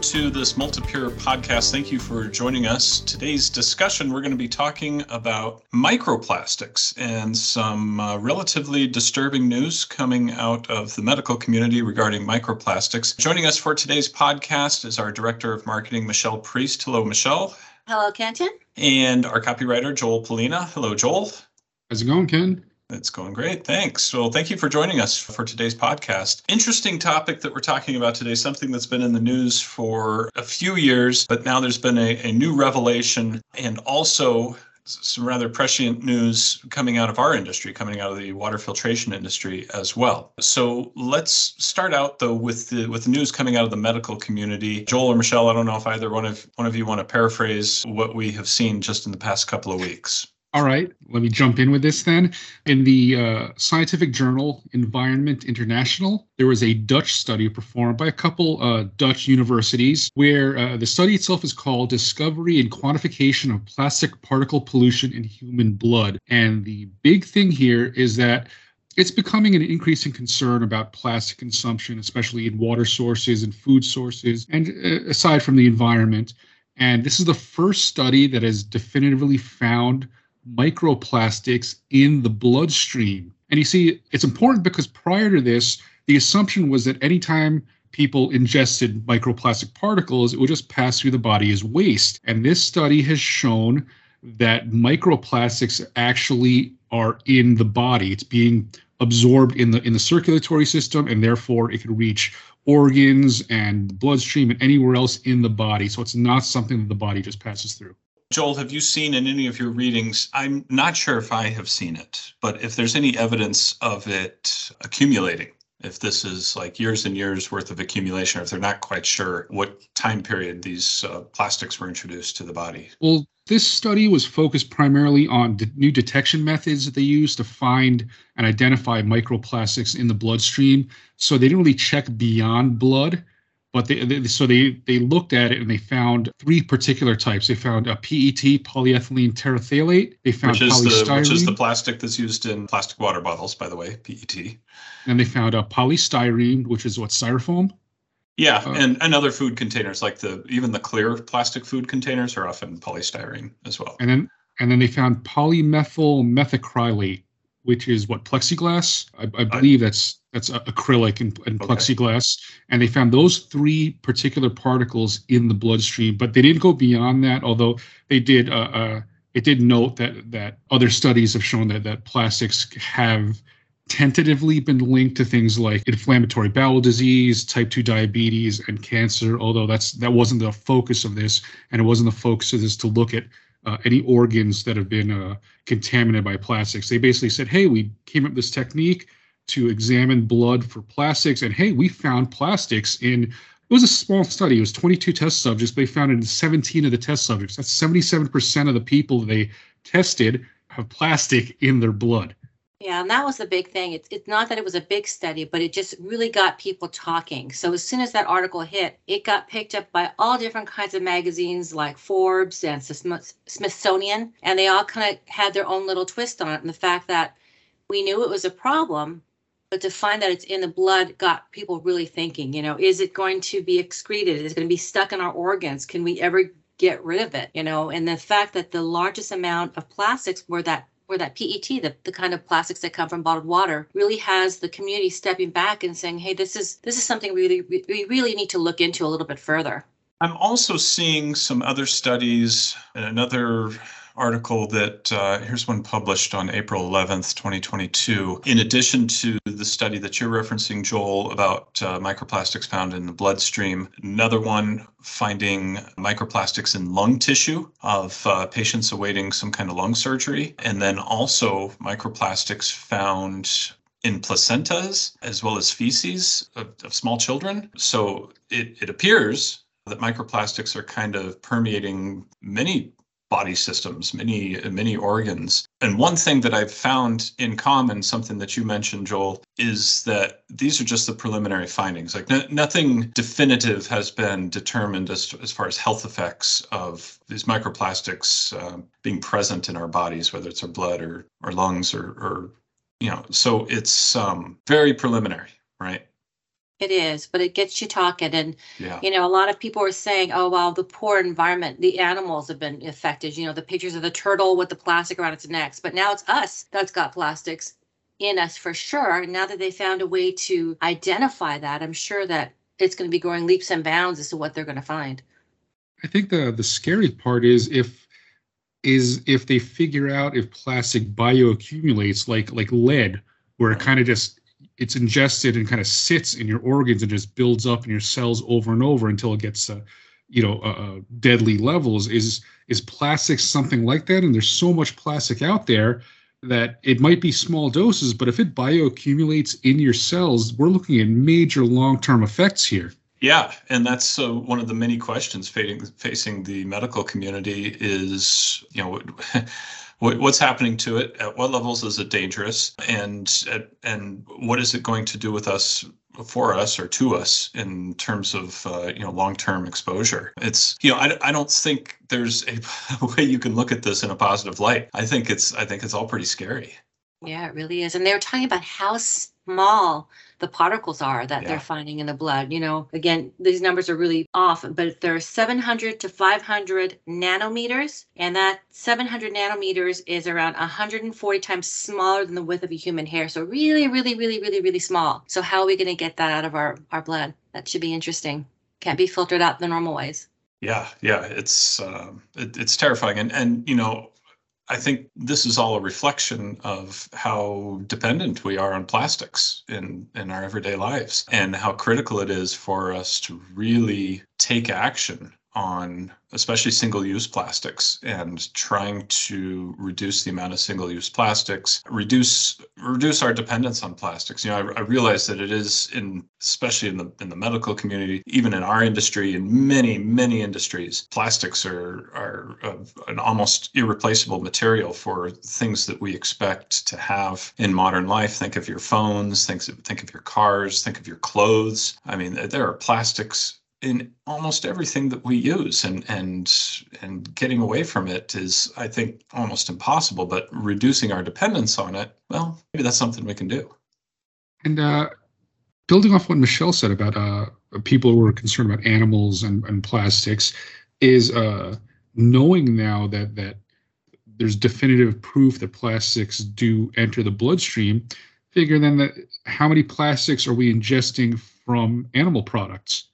welcome to this Multipure podcast. Thank you for joining us. Today's discussion, we're going to be talking about microplastics and some uh, relatively disturbing news coming out of the medical community regarding microplastics. Joining us for today's podcast is our Director of Marketing, Michelle Priest. Hello, Michelle. Hello, Kenton. And our copywriter, Joel Polina. Hello, Joel. How's it going, Ken? It's going great. Thanks. Well, thank you for joining us for today's podcast. Interesting topic that we're talking about today, something that's been in the news for a few years, but now there's been a, a new revelation and also some rather prescient news coming out of our industry, coming out of the water filtration industry as well. So let's start out though with the with the news coming out of the medical community. Joel or Michelle, I don't know if either one of one of you want to paraphrase what we have seen just in the past couple of weeks. All right, let me jump in with this then. In the uh, scientific journal Environment International, there was a Dutch study performed by a couple uh, Dutch universities where uh, the study itself is called Discovery and Quantification of Plastic Particle Pollution in Human Blood. And the big thing here is that it's becoming an increasing concern about plastic consumption, especially in water sources and food sources, and uh, aside from the environment. And this is the first study that has definitively found microplastics in the bloodstream. And you see, it's important because prior to this, the assumption was that anytime people ingested microplastic particles, it would just pass through the body as waste. And this study has shown that microplastics actually are in the body. It's being absorbed in the in the circulatory system, and therefore it can reach organs and bloodstream and anywhere else in the body. So it's not something that the body just passes through. Joel, have you seen in any of your readings? I'm not sure if I have seen it, but if there's any evidence of it accumulating, if this is like years and years worth of accumulation, or if they're not quite sure what time period these uh, plastics were introduced to the body. Well, this study was focused primarily on new detection methods that they use to find and identify microplastics in the bloodstream. So they didn't really check beyond blood but they, they, so they they looked at it and they found three particular types. They found a PET, polyethylene terephthalate. They found which is polystyrene, the which is the plastic that's used in plastic water bottles, by the way, PET. And they found a polystyrene, which is what styrofoam. Yeah, uh, and and other food containers like the even the clear plastic food containers are often polystyrene as well. And then and then they found polymethyl methacrylate, which is what plexiglass. I, I believe that's that's acrylic and, and okay. plexiglass, and they found those three particular particles in the bloodstream. But they didn't go beyond that, although they did. Uh, uh, it did note that that other studies have shown that that plastics have tentatively been linked to things like inflammatory bowel disease, type 2 diabetes, and cancer, although that's that wasn't the focus of this, and it wasn't the focus of this to look at uh, any organs that have been uh, contaminated by plastics. They basically said, hey, we came up with this technique to examine blood for plastics. And hey, we found plastics in it was a small study. It was 22 test subjects. They found in 17 of the test subjects. That's 77% of the people they tested have plastic in their blood. Yeah, and that was the big thing. It's it's not that it was a big study, but it just really got people talking. So as soon as that article hit, it got picked up by all different kinds of magazines like Forbes and Smithsonian, and they all kind of had their own little twist on it. And the fact that we knew it was a problem, but to find that it's in the blood got people really thinking you know is it going to be excreted is it going to be stuck in our organs can we ever get rid of it you know and the fact that the largest amount of plastics were that where that PET, the, the kind of plastics that come from bottled water, really has the community stepping back and saying, "Hey, this is this is something we really we really need to look into a little bit further." I'm also seeing some other studies and another article that uh, here's one published on April 11th, 2022. In addition to the study that you're referencing, Joel, about uh, microplastics found in the bloodstream, another one finding microplastics in lung tissue of uh, patients awaiting some kind of lung surgery, and then also microplastics found in placentas as well as feces of, of small children. So it, it appears that microplastics are kind of permeating many body systems, many many organs. And one thing that I've found in common, something that you mentioned, Joel, is that these are just the preliminary findings. Like nothing definitive has been determined as as far as health effects of these microplastics uh, being present in our bodies, whether it's our blood or our lungs or, or you know. So it's um, very preliminary, right? It is, but it gets you talking. And, Yeah. you know, a lot of people are saying, oh, well, the poor environment, the animals have been affected. You know, the pictures of the turtle with the plastic around its neck. But now it's us that's got plastics in us for sure. Now that they found a way to identify that, I'm sure that it's going to be growing leaps and bounds as to what they're going to find. I think the the scary part is if is if they figure out if plastic bioaccumulates like like lead, where it kind of just it's ingested and kind of sits in your organs and just builds up in your cells over and over until it gets uh, you know uh, uh, deadly levels. Is is plastic something like that? And there's so much plastic out there that it might be small doses, but if it bioaccumulates in your cells, we're looking at major long-term effects here. Yeah, and that's uh, one of the many questions facing facing the medical community is, you know, what's happening to it? At what levels is it dangerous? And and what is it going to do with us, for us, or to us in terms of uh, you know long term exposure? It's you know I, I don't think there's a way you can look at this in a positive light. I think it's I think it's all pretty scary. Yeah, it really is. And they were talking about how small the particles are that Yeah. they're finding in the blood. You know, again, these numbers are really off, but they're 700 to 500 nanometers. And that 700 nanometers is around 140 times smaller than the width of a human hair. So, really, really, really, really, really small. So, how are we going to get that out of our, our blood? That should be interesting. Can't be filtered out the normal ways. Yeah, yeah, it's um, it, it's terrifying, and and you know, I think this is all a reflection of how dependent we are on plastics in in our everyday lives, and how critical it is for us to really take action on especially single-use plastics and trying to reduce the amount of single-use plastics reduce reduce our dependence on plastics. You know I, I realize that it is in especially in the in the medical community even in our industry in many many industries plastics are are of an almost irreplaceable material for things that we expect to have in modern life. Think of your phones think of, think of your cars think of your clothes. I mean there are plastics in almost everything that we use and and and getting away from it is i think almost impossible but reducing our dependence on it well maybe that's something we can do And uh, building off what Michelle said about uh, people who are concerned about animals and, and plastics, is uh, knowing now that that there's definitive proof that plastics do enter the bloodstream. Figure then that how many plastics are we ingesting from animal products?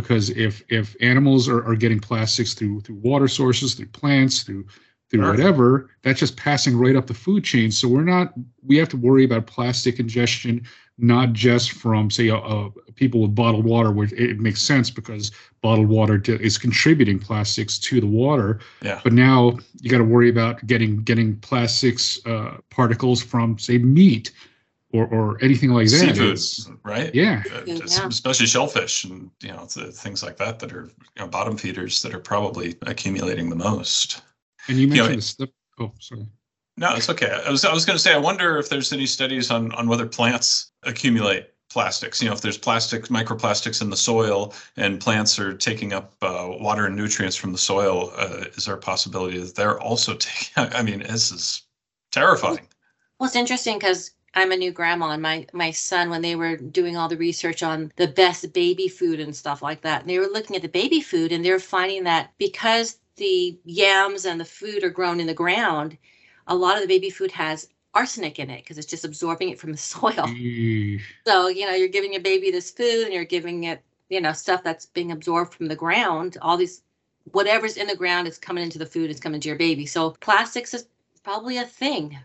Because if if animals are, are getting plastics through through water sources, through plants, through through Sure. whatever, that's just passing right up the food chain. So we're not we have to worry about plastic ingestion not just from say uh, people with bottled water it, it makes sense because bottled water is contributing plastics to the water yeah but now you got to worry about getting getting plastics uh, particles from say meat or or anything like that seafood It's- right yeah Uh, Yeah. especially shellfish and you know th- things like that that are you know, bottom feeders that are probably accumulating the most and you know, mentioned it- the stuff oh sorry No, it's okay. I was I was going to say I wonder if there's any studies on on whether plants accumulate plastics. You know, if there's plastic microplastics in the soil and plants are taking up uh, water and nutrients from the soil, uh, is there a possibility that they're also taking? I mean, this is terrifying. Well, it's interesting because I'm a new grandma, and my my son, when they were doing all the research on the best baby food and stuff like that, they were looking at the baby food, and they're finding that because the yams and the food are grown in the ground, a lot of the baby food has arsenic in it because it's just absorbing it from the soil. Eesh. So you know, you're giving your baby this food, and you're giving it, you know, stuff that's being absorbed from the ground. All these, whatever's in the ground is coming into the food, is coming to your baby. So plastics is probably a thing.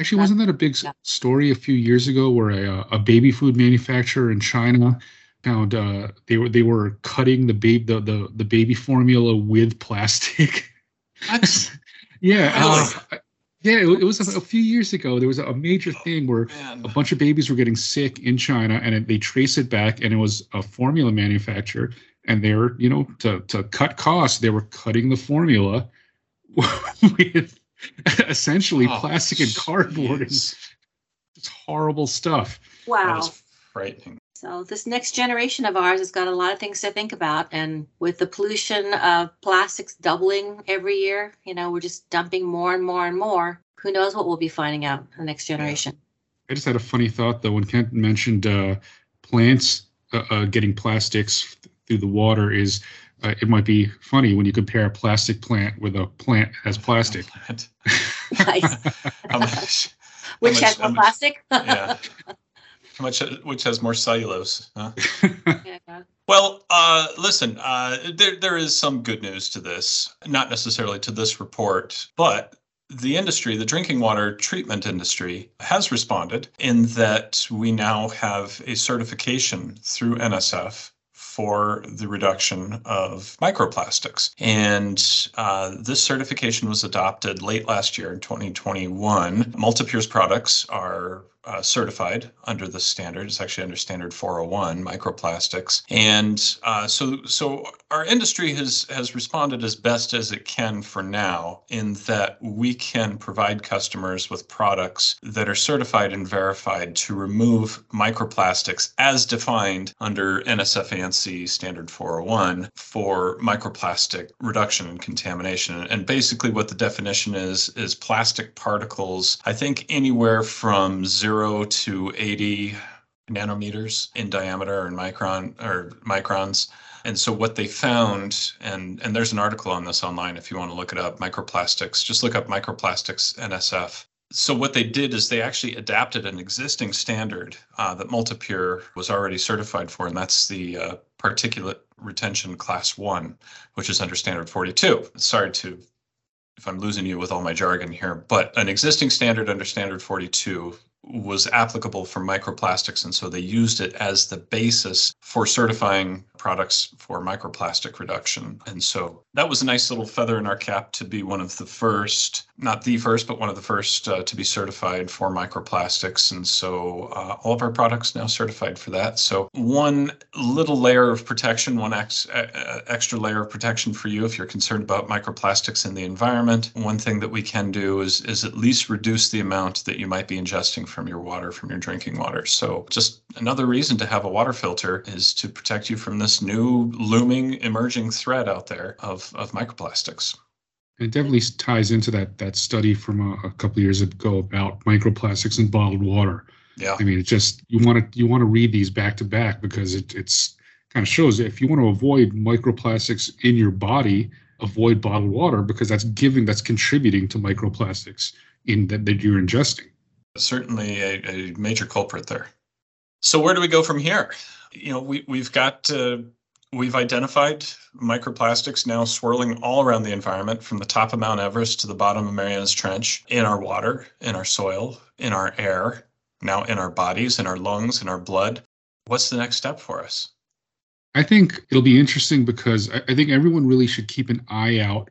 Actually, wasn't that a big yeah. story a few years ago where a, uh, a baby food manufacturer in China found uh, they were they were cutting the baby the, the the baby formula with plastic? Yeah, uh, yeah. It, it was a, a few years ago. There was a, major thing where Man. a bunch of babies were getting sick in China, and it, they trace it back, and it was a formula manufacturer, and they're you know to to cut costs, they were cutting the formula with essentially Oh, plastic and cardboard and jeez. it's horrible stuff. Wow. is frightening. So this next generation of ours has got a lot of things to think about, and with the pollution of plastics doubling every year, you know, we're just dumping more and more and more. Who knows what we'll be finding out in the next generation? I just had a funny thought though when Kent mentioned uh, plants uh, uh, getting plastics through the water is uh, it might be funny when you compare a plastic plant with a plant as has plastic. Nice. How much? Which much- has more plastic? Yeah. How much? Which has more cellulose? Huh? Yeah. Well, uh, listen, uh, there there is some good news to this, not necessarily to this report, but the industry, the drinking water treatment industry, has responded in that we now have a certification through NSF for the reduction of microplastics. And uh, this certification was adopted late last year in 2021. Multipure's products are uh, certified under the standard. It's actually under standard 401 microplastics. And uh, so so our industry has has responded as best as it can for now in that we can provide customers with products that are certified and verified to remove microplastics as defined under NSF ANSI standard 401 for microplastic reduction and contamination. And basically what the definition is is plastic particles, I think anywhere from 0 to 80 nanometers in diameter and micron or microns. And so what they found, and and there's an article on this online if you want to look it up, microplastics. Just look up microplastics NSF. So what they did is they actually adapted an existing standard uh, that Multipure was already certified for, and that's the uh, particulate retention class one, which is under standard 42. Sorry to if I'm losing you with all my jargon here, but an existing standard under standard 42 was applicable for microplastics. And so they used it as the basis for certifying products for microplastic reduction. And so that was a nice little feather in our cap to be one of the first, not the first, but one of the first uh, to be certified for microplastics. And so uh, all of our products now certified for that. So one little layer of protection, one ex- uh, extra layer of protection for you if you're concerned about microplastics in the environment. One thing that we can do is, is at least reduce the amount that you might be ingesting from your water, from your drinking water. So just another reason to have a water filter is to protect you from this new looming emerging threat out there of, of microplastics. It definitely ties into that that study from a, a couple of years ago about microplastics in bottled water. Yeah. I mean, it's just you want to you want to read these back to back because it it's kind of shows if you want to avoid microplastics in your body, avoid bottled water because that's giving that's contributing to microplastics in that, that you're ingesting. Certainly a, a major culprit there. So where do we go from here? You know, we, we've got uh, we've identified microplastics now swirling all around the environment from the top of Mount Everest to the bottom of Marianas Trench in our water, in our soil, in our air, now in our bodies, in our lungs, in our blood. What's the next step for us? I think it'll be interesting because I, I think everyone really should keep an eye out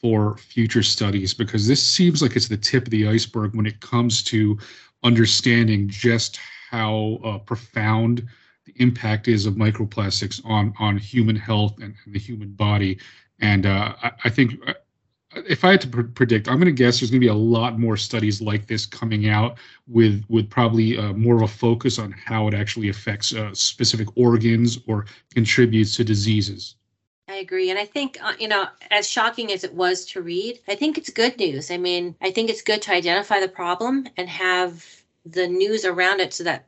for future studies because this seems like it's the tip of the iceberg when it comes to understanding just how uh, profound the impact is of microplastics on on human health and, and the human body. And uh, I, I think uh, if I had to pr- predict, I'm going to guess there's going to be a lot more studies like this coming out with with probably uh, more of a focus on how it actually affects uh, specific organs or contributes to diseases. I agree. And I think, uh, you know, as shocking as it was to read, I think it's good news. I mean, I think it's good to identify the problem and have the news around it so that,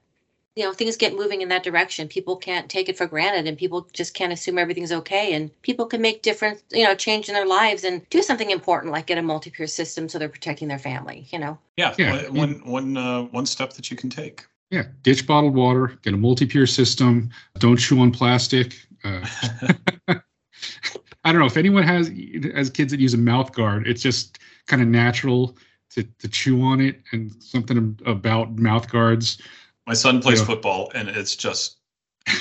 you know, things get moving in that direction. People can't take it for granted and people just can't assume everything's okay. And people can make different, you know, change in their lives and do something important like get a multi pure system so they're protecting their family, you know? Yeah, Yeah, one one uh, one step that you can take. Yeah, ditch bottled water, get a multi-pure system. Don't chew on plastic. Uh, I don't know if anyone has has kids that use a mouth guard. It's just kind of natural to to chew on it, and something about mouth guards. My son plays Yeah. football, and it's just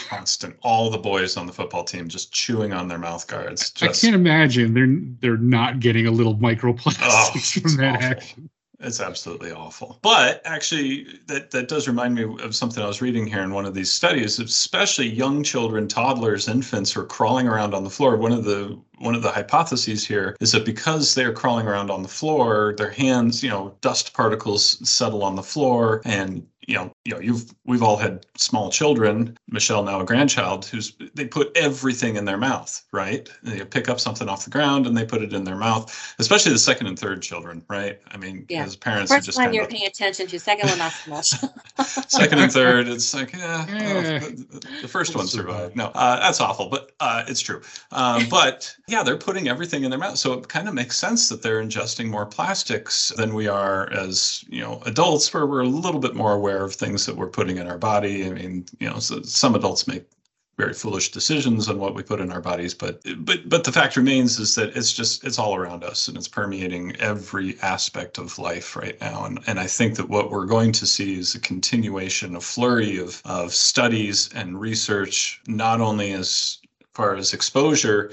constant. All the boys on the football team just chewing on their mouth guards. I can't imagine they're they're not getting a little microplastics Oh, from that awful. action. It's absolutely awful. But actually, that, that does remind me of something I was reading here in one of these studies, especially young children, toddlers, infants are crawling around on the floor. One of the one of the hypotheses here is that because they're crawling around on the floor, their hands, you know, dust particles settle on the floor and you know, you know, you've we've all had small children. Michelle now a grandchild who's they put everything in their mouth, right? They pick up something off the ground and they put it in their mouth. Especially the second and third children, right? I mean, Yeah. as parents, you First just one kind you're of paying attention to, second one not so much. second and third, it's like, yeah, Yeah. the, the first one survived. No, uh, that's awful, but uh, it's true. Um, but yeah, they're putting everything in their mouth, so it kind of makes sense that they're ingesting more plastics than we are as you know adults, where we're a little bit more aware of things that we're putting in our body. I mean, you know, so some adults make very foolish decisions on what we put in our bodies but but but the fact remains is that it's just it's all around us and it's permeating every aspect of life right now and and i think that what we're going to see is a continuation a flurry of of studies and research not only as far as exposure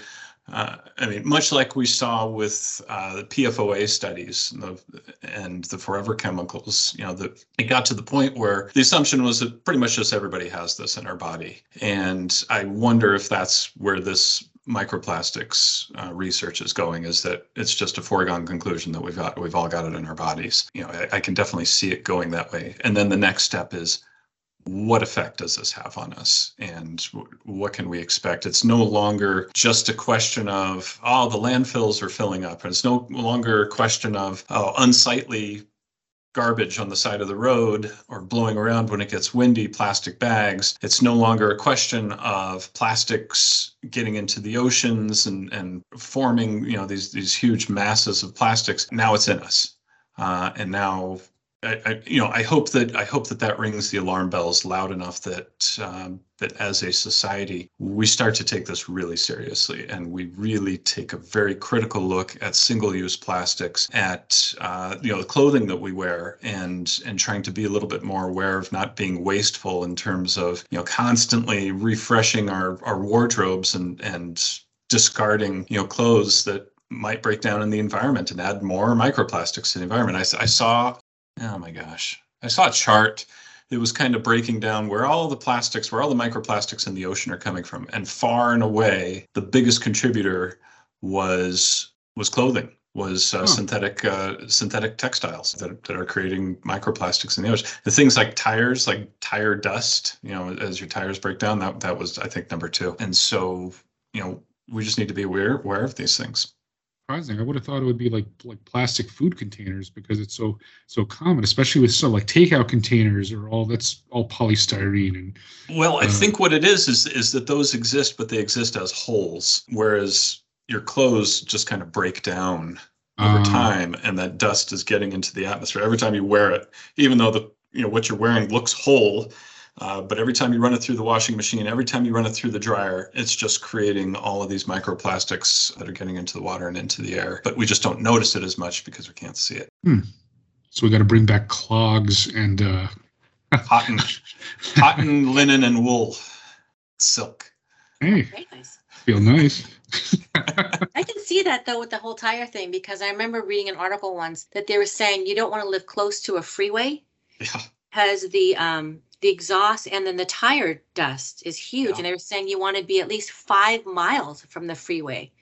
uh, I mean, much like we saw with uh, the PFOA studies and the, and the forever chemicals, you know, that it got to the point where the assumption was that pretty much just everybody has this in our body. And I wonder if that's where this microplastics uh, research is going is that it's just a foregone conclusion that we've got we've all got it in our bodies you know I, I can definitely see it going that way and then the next step is what effect does this have on us? And what can we expect? It's no longer just a question of oh the landfills are filling up. And it's no longer a question of oh unsightly garbage on the side of the road or blowing around when it gets windy plastic bags. It's no longer a question of plastics getting into the oceans and and forming you know these these huge masses of plastics. Now it's in us. Uh, and now I, I, you know, I hope that I hope that that rings the alarm bells loud enough that um, that as a society we start to take this really seriously, and we really take a very critical look at single-use plastics, at uh, you know the clothing that we wear, and and trying to be a little bit more aware of not being wasteful in terms of you know constantly refreshing our our wardrobes and and discarding you know clothes that might break down in the environment and add more microplastics to the environment. I, I saw oh my gosh, I saw a chart that was kind of breaking down where all the plastics, where all the microplastics in the ocean are coming from, and far and away the biggest contributor was was clothing. Was uh, Huh. synthetic uh, synthetic textiles that, that are creating microplastics in the ocean. The things like tires, like tire dust, you know, as your tires break down, that that was I think number two. And so, you know, we just need to be aware aware of these things. Surprising. I would have thought it would be like like plastic food containers because it's so so common, especially with some like takeout containers or all that's all polystyrene and Well, I Uh, think what it is is is that those exist, but they exist as holes, whereas your clothes just kind of break down over uh, time, and that dust is getting into the atmosphere every time you wear it. Even though the you know what you're wearing looks whole, uh, but every time you run it through the washing machine, every time you run it through the dryer, it's just creating all of these microplastics that are getting into the water and into the air. But we just don't notice it as much because we can't see it. So we got to bring back clogs and uh, Cotton, cotton, linen, and wool, silk. hey, Very nice. feel nice. I can see that though with the whole tire thing because I remember reading an article once that they were saying you don't want to live close to a freeway Yeah. because the um the exhaust and then the tire dust is huge Yeah. and they were saying you want to be at least five miles from the freeway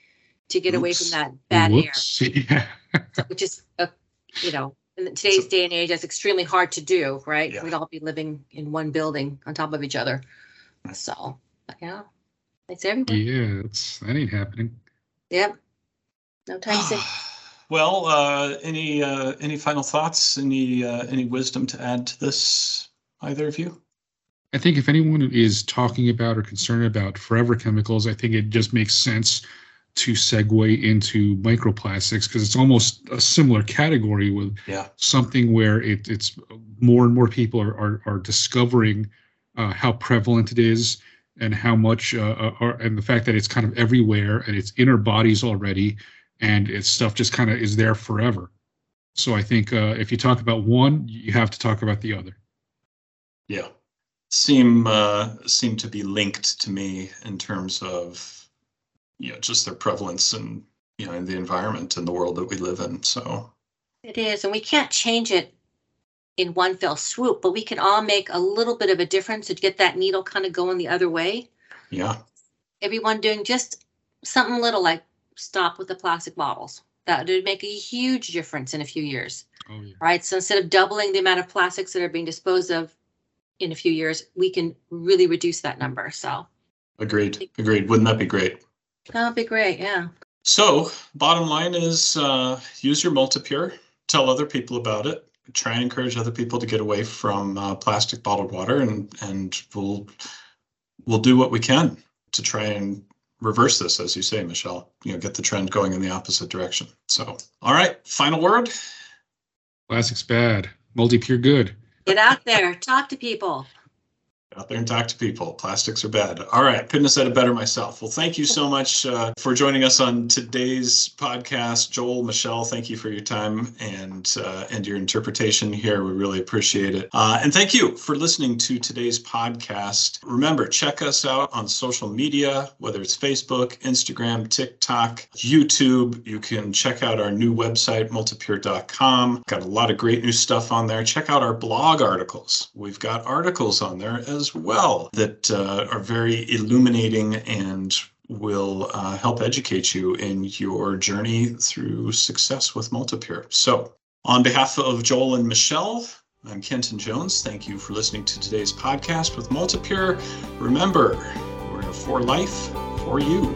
to get away from that bad air Yeah. which is a you know in today's So- day and age that's extremely hard to do right Yeah. we'd all be living in one building on top of each other so yeah thanks everyone yeah, that's that ain't happening. yep no time soon Well, uh, any uh, any final thoughts? Any uh, any wisdom to add to this? Either of you? I think if anyone is talking about or concerned about forever chemicals, I think it just makes sense to segue into microplastics because it's almost a similar category with Yeah. something where it, it's more and more people are, are, are discovering uh, how prevalent it is and how much uh, uh, are, and the fact that it's kind of everywhere and it's in our bodies already and it's stuff just kind of is there forever. So I think uh, if you talk about one, you have to talk about the other. Yeah. Seem uh, seem to be linked to me in terms of you know just their prevalence and you know in the environment and the world that we live in. So It is, and we can't change it in one fell swoop, but we can all make a little bit of a difference to get that needle kind of going the other way. yeah. Everyone doing just something little like stop with the plastic bottles. That would make a huge difference in a few years, Oh yeah. right? So instead of doubling the amount of plastics that are being disposed of in a few years, we can really reduce that number. So Agreed. Agreed. Wouldn't that be great? that would be great. Yeah. So, bottom line is uh, use your Multipure, tell other people about it, try and encourage other people to get away from uh, plastic bottled water, and and we'll we'll do what we can to try and reverse this, as you say, Michelle. You know, get the trend going in the opposite direction. So, all right, final word. Plastic's bad. Multi-pure good. Get out there, talk to people. Out there and talk to people. Plastics are bad. All right. Couldn't have said it better myself. Well, thank you so much uh, for joining us on today's podcast. Joel, Michelle, thank you for your time and uh, and your interpretation here. We really appreciate it. Uh, and thank you for listening to today's podcast. Remember, check us out on social media, whether it's Facebook, Instagram, TikTok, YouTube. You can check out our new website, multipure.com. Got a lot of great new stuff on there. Check out our blog articles. We've got articles on there as well that uh, are very illuminating and will uh, help educate you in your journey through success with Multipure. So, on behalf of Joel and Michelle, I'm Kenton Jones. Thank you for listening to today's podcast with Multipure. Remember, we're for life for you.